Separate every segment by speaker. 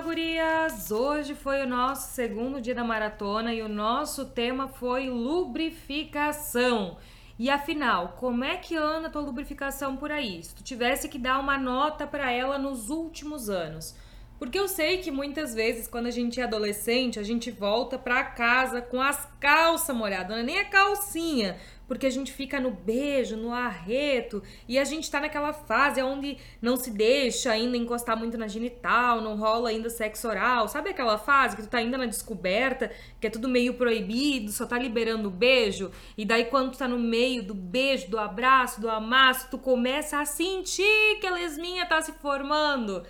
Speaker 1: Fala, gurias! Hoje foi o nosso segundo dia da maratona e o nosso tema foi lubrificação. E afinal, como é que anda a tua lubrificação por aí? Se tu tivesse que dar uma nota para ela nos últimos anos. Porque eu sei que muitas vezes, quando a gente é adolescente, a gente volta para casa com as calças molhadas, não é nem a calcinha, porque a gente fica no beijo, no arreto, e a gente tá naquela fase onde não se deixa ainda encostar muito na genital, não rola ainda sexo oral. Sabe aquela fase que tu tá ainda na descoberta, que é tudo meio proibido, só tá liberando o beijo, e daí quando tu tá no meio do beijo, do abraço, do amasso, tu começa a sentir que a lesminha tá se formando.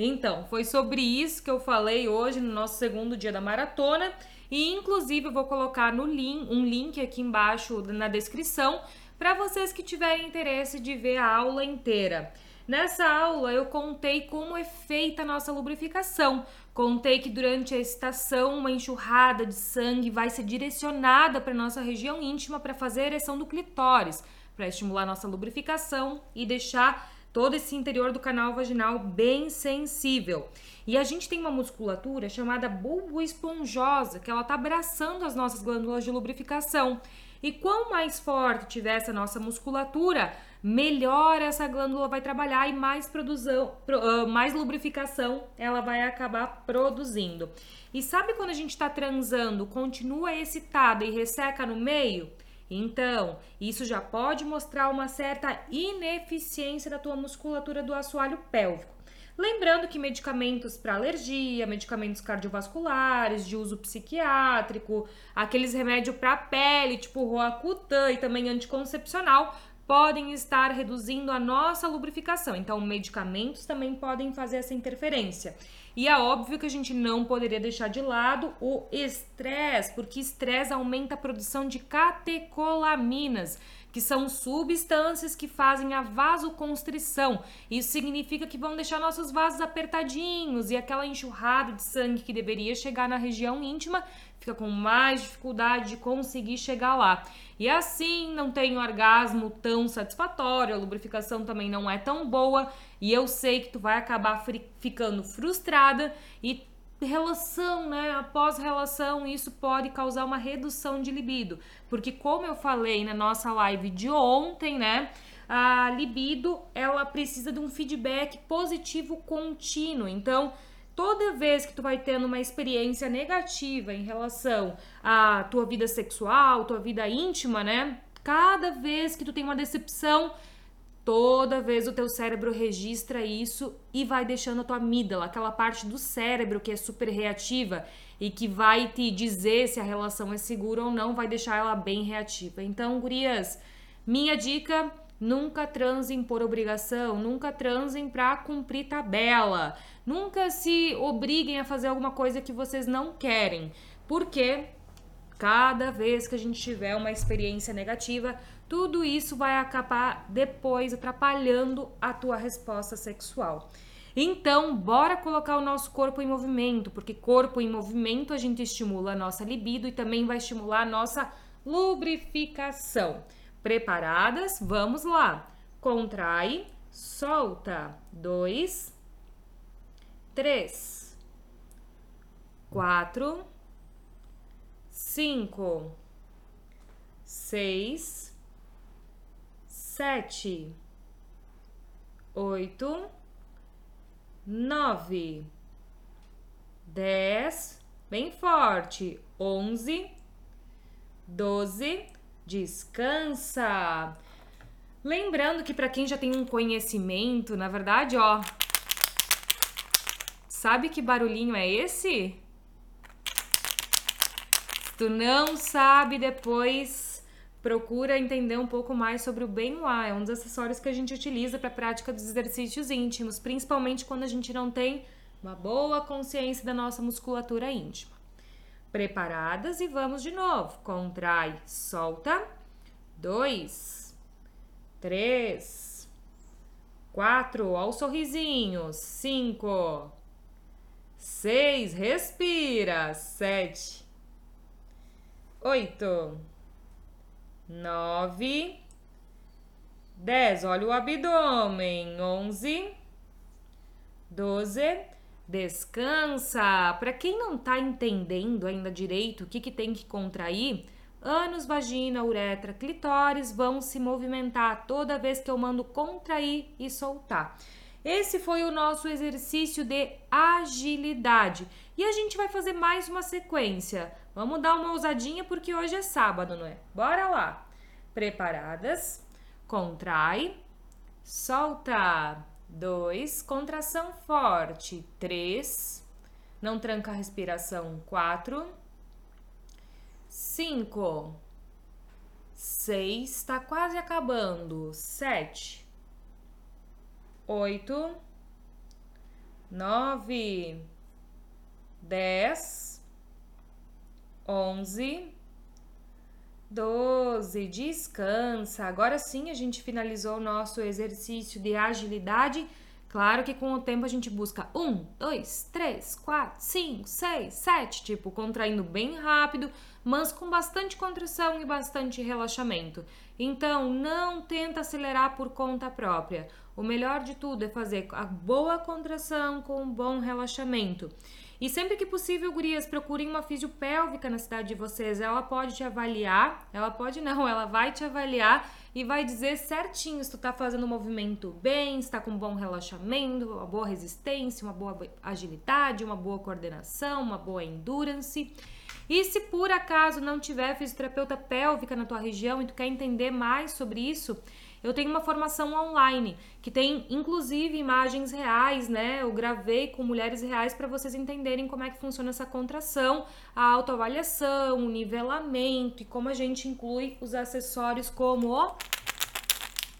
Speaker 1: Então, foi sobre isso que eu falei hoje no nosso segundo dia da maratona. E inclusive eu vou colocar no link, um link aqui embaixo na descrição para vocês que tiverem interesse de ver a aula inteira. Nessa aula eu contei como é feita a nossa lubrificação. Contei que durante a estação uma enxurrada de sangue vai ser direcionada para nossa região íntima para fazer a ereção do clitóris, para estimular nossa lubrificação e deixar todo esse interior do canal vaginal bem sensível. E a gente tem uma musculatura chamada bulbo esponjosa, que ela tá abraçando as nossas glândulas de lubrificação. E quanto mais forte tiver essa nossa musculatura, melhor essa glândula vai trabalhar e mais produção, uh, mais lubrificação ela vai acabar produzindo. E sabe quando a gente está transando, continua excitada e resseca no meio? Então, isso já pode mostrar uma certa ineficiência da tua musculatura do assoalho pélvico. Lembrando que medicamentos para alergia, medicamentos cardiovasculares, de uso psiquiátrico, aqueles remédios para pele, tipo Roacutan e também anticoncepcional, podem estar reduzindo a nossa lubrificação. Então, medicamentos também podem fazer essa interferência. E é óbvio que a gente não poderia deixar de lado o estresse, porque estresse aumenta a produção de catecolaminas, que são substâncias que fazem a vasoconstrição. Isso significa que vão deixar nossos vasos apertadinhos e aquela enxurrada de sangue que deveria chegar na região íntima fica com mais dificuldade de conseguir chegar lá. E assim não tem um orgasmo tão satisfatório, a lubrificação também não é tão boa, e eu sei que tu vai acabar ficando frustrada e relação, né? Após relação, isso pode causar uma redução de libido, porque como eu falei na nossa live de ontem, né? A libido, ela precisa de um feedback positivo contínuo. Então, toda vez que tu vai tendo uma experiência negativa em relação à tua vida sexual, tua vida íntima, né? Cada vez que tu tem uma decepção, toda vez o teu cérebro registra isso e vai deixando a tua amígdala, aquela parte do cérebro que é super reativa e que vai te dizer se a relação é segura ou não, vai deixar ela bem reativa. Então, gurias, minha dica Nunca transem por obrigação, nunca transem para cumprir tabela. Nunca se obriguem a fazer alguma coisa que vocês não querem, porque cada vez que a gente tiver uma experiência negativa, tudo isso vai acabar depois atrapalhando a tua resposta sexual. Então, bora colocar o nosso corpo em movimento, porque corpo em movimento a gente estimula a nossa libido e também vai estimular a nossa lubrificação. Preparadas? Vamos lá. Contrai, solta. Dois, três, quatro, cinco, seis, sete, oito, nove, dez, bem forte, onze, doze descansa. Lembrando que para quem já tem um conhecimento, na verdade, ó, sabe que barulhinho é esse? Tu não sabe depois, procura entender um pouco mais sobre o Benoit. É um dos acessórios que a gente utiliza para a prática dos exercícios íntimos, principalmente quando a gente não tem uma boa consciência da nossa musculatura íntima. Preparadas e vamos de novo. Contrai, solta. Dois, três, quatro. Ó o sorrisinho. Cinco, seis. Respira. Sete, oito, nove, dez. Olha o abdômen. Onze, doze. descansa. Para quem não tá entendendo ainda direito o que, que tem que contrair, ânus, vagina, uretra, clitóris vão se movimentar toda vez que eu mando contrair e soltar. Esse foi o nosso exercício de agilidade. E a gente vai fazer mais uma sequência. Vamos dar uma ousadinha porque hoje é sábado, não é? Bora lá. Preparadas? Contrai, solta. Dois, contração forte. Três, não tranca a respiração. Quatro, cinco, seis, está quase acabando. Sete, oito, nove, dez, onze, doze. Descansa. Agora sim a gente finalizou o nosso exercício de agilidade. Claro que com o tempo a gente busca um, dois, três, quatro, cinco, seis, sete, tipo, contraindo bem rápido, mas com bastante contração e bastante relaxamento. Então, não tenta acelerar por conta própria. O melhor de tudo é fazer a boa contração com um bom relaxamento. E sempre que possível, gurias, procurem uma fisiopélvica na cidade de vocês. Ela pode te avaliar, ela pode não, ela vai te avaliar e vai dizer certinho se tu tá fazendo o movimento bem, se tá com um bom relaxamento, uma boa resistência, uma boa agilidade, uma boa coordenação, uma boa endurance. E se por acaso não tiver fisioterapeuta pélvica na tua região e tu quer entender mais sobre isso, eu tenho uma formação online que tem inclusive imagens reais, né? Eu gravei com mulheres reais para vocês entenderem como é que funciona essa contração, a autoavaliação, o nivelamento e como a gente inclui os acessórios como o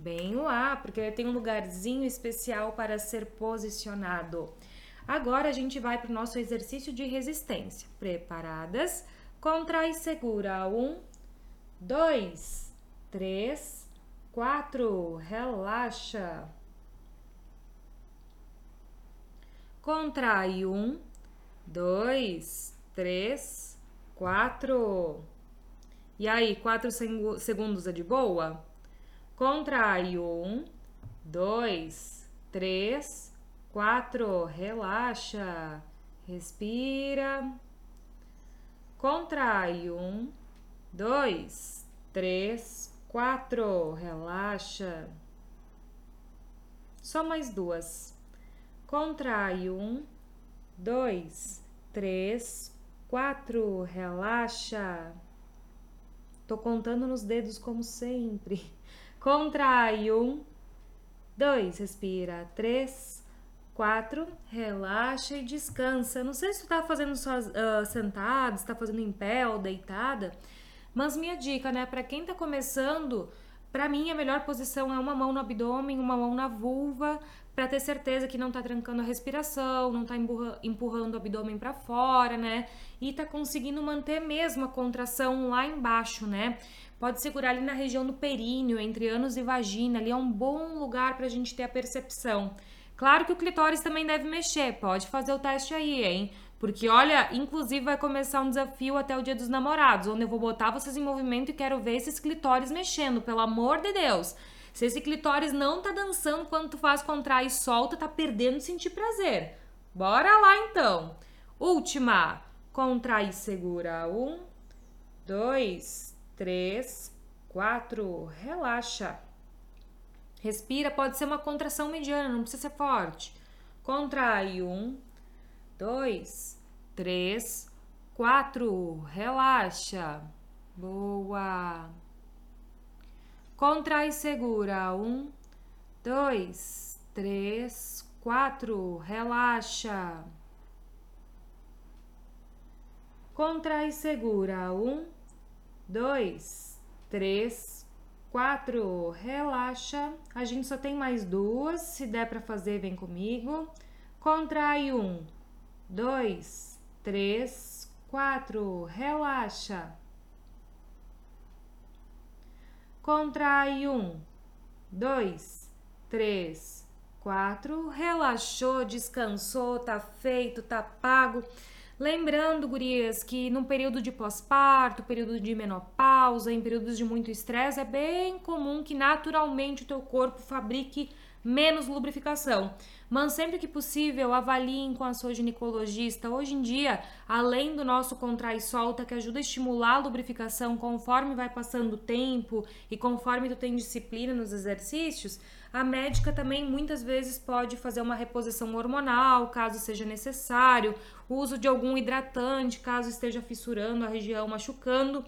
Speaker 1: bem lá, porque tem um lugarzinho especial para ser posicionado. Agora a gente vai para o nosso exercício de resistência. Preparadas? Contrai e segura. Um, dois, três, Quatro, relaxa. Contrai um, dois, três, quatro. E aí, quatro segundos é de boa? Contrai um, dois, três, quatro. Relaxa. Respira. Contrai um, dois, três, Quatro, relaxa. Só mais duas. Contrai um, dois, três, quatro, relaxa. Tô contando nos dedos como sempre. Contrai um, dois, respira, três, quatro, relaxa e descansa. Não sei se tu tá fazendo só uh, sentado, se tá fazendo em pé ou deitada. Mas minha dica, né, para quem tá começando, para mim a melhor posição é uma mão no abdômen, uma mão na vulva, para ter certeza que não tá trancando a respiração, não tá empurrando o abdômen para fora, né? E tá conseguindo manter mesmo a contração lá embaixo, né? Pode segurar ali na região do períneo, entre ânus e vagina, ali é um bom lugar pra gente ter a percepção. Claro que o clitóris também deve mexer, pode fazer o teste aí, hein? Porque, olha, inclusive vai começar um desafio até o dia dos namorados, onde eu vou botar vocês em movimento e quero ver esses clitóris mexendo, pelo amor de Deus. Se esse clitóris não tá dançando quando tu faz contrai e solta, tá perdendo de sentir prazer. Bora lá então. Última. Contrai e segura. Um, dois, três, quatro. Relaxa. Respira, pode ser uma contração mediana, não precisa ser forte. Contrai um, dois, três, quatro. Relaxa. Boa. Contrai segura. Um, dois, três, quatro. Relaxa. Contrai e segura. Um, dois, três, quatro. Relaxa. A gente só tem mais duas. Se der para fazer, vem comigo. Contrai um dois, três, quatro. Relaxa. Contrai um, dois, três, quatro. Relaxou, descansou, tá feito, tá pago. Lembrando, gurias, que no período de pós-parto, período de menopausa, em períodos de muito estresse, é bem comum que naturalmente o teu corpo fabrique menos lubrificação. Mas sempre que possível, avaliem com a sua ginecologista. Hoje em dia, além do nosso contrai solta, que ajuda a estimular a lubrificação conforme vai passando o tempo e conforme tu tem disciplina nos exercícios, a médica também muitas vezes pode fazer uma reposição hormonal, caso seja necessário, uso de algum hidratante, caso esteja fissurando a região, machucando.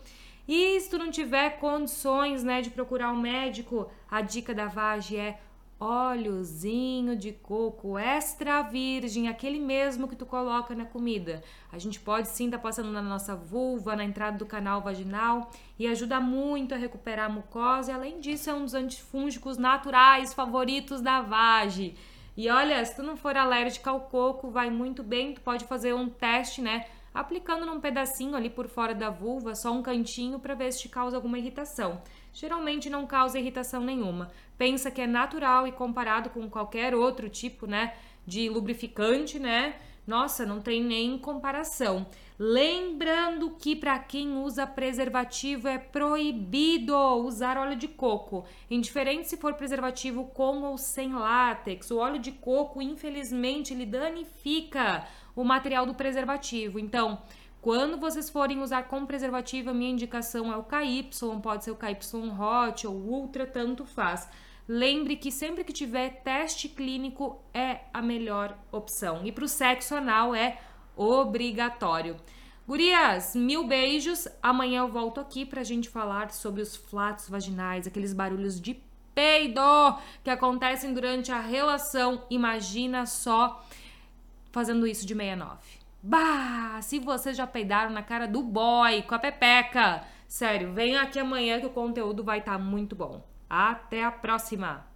Speaker 1: E se tu não tiver condições, né, de procurar um médico, a dica da Vage é óleozinho de coco extra virgem, aquele mesmo que tu coloca na comida. A gente pode sim estar tá passando na nossa vulva, na entrada do canal vaginal e ajuda muito a recuperar a mucosa. E além disso, é um dos antifúngicos naturais favoritos da Vage. E olha, se tu não for alérgica ao coco, vai muito bem, tu pode fazer um teste, né? Aplicando num pedacinho ali por fora da vulva, só um cantinho para ver se te causa alguma irritação geralmente não causa irritação nenhuma. Pensa que é natural e comparado com qualquer outro tipo, né, de lubrificante, né? Nossa, não tem nem comparação. Lembrando que para quem usa preservativo é proibido usar óleo de coco, indiferente se for preservativo com ou sem látex. O óleo de coco, infelizmente, ele danifica o material do preservativo. Então, quando vocês forem usar com preservativo, a minha indicação é o KY, pode ser o KY Hot ou Ultra, tanto faz. Lembre que sempre que tiver teste clínico é a melhor opção. E para o sexo anal é obrigatório. Gurias, mil beijos. Amanhã eu volto aqui para a gente falar sobre os flatos vaginais, aqueles barulhos de peido que acontecem durante a relação. Imagina só fazendo isso de 69. Bah, se vocês já peidaram na cara do boy com a pepeca. Sério, venha aqui amanhã que o conteúdo vai estar tá muito bom. Até a próxima!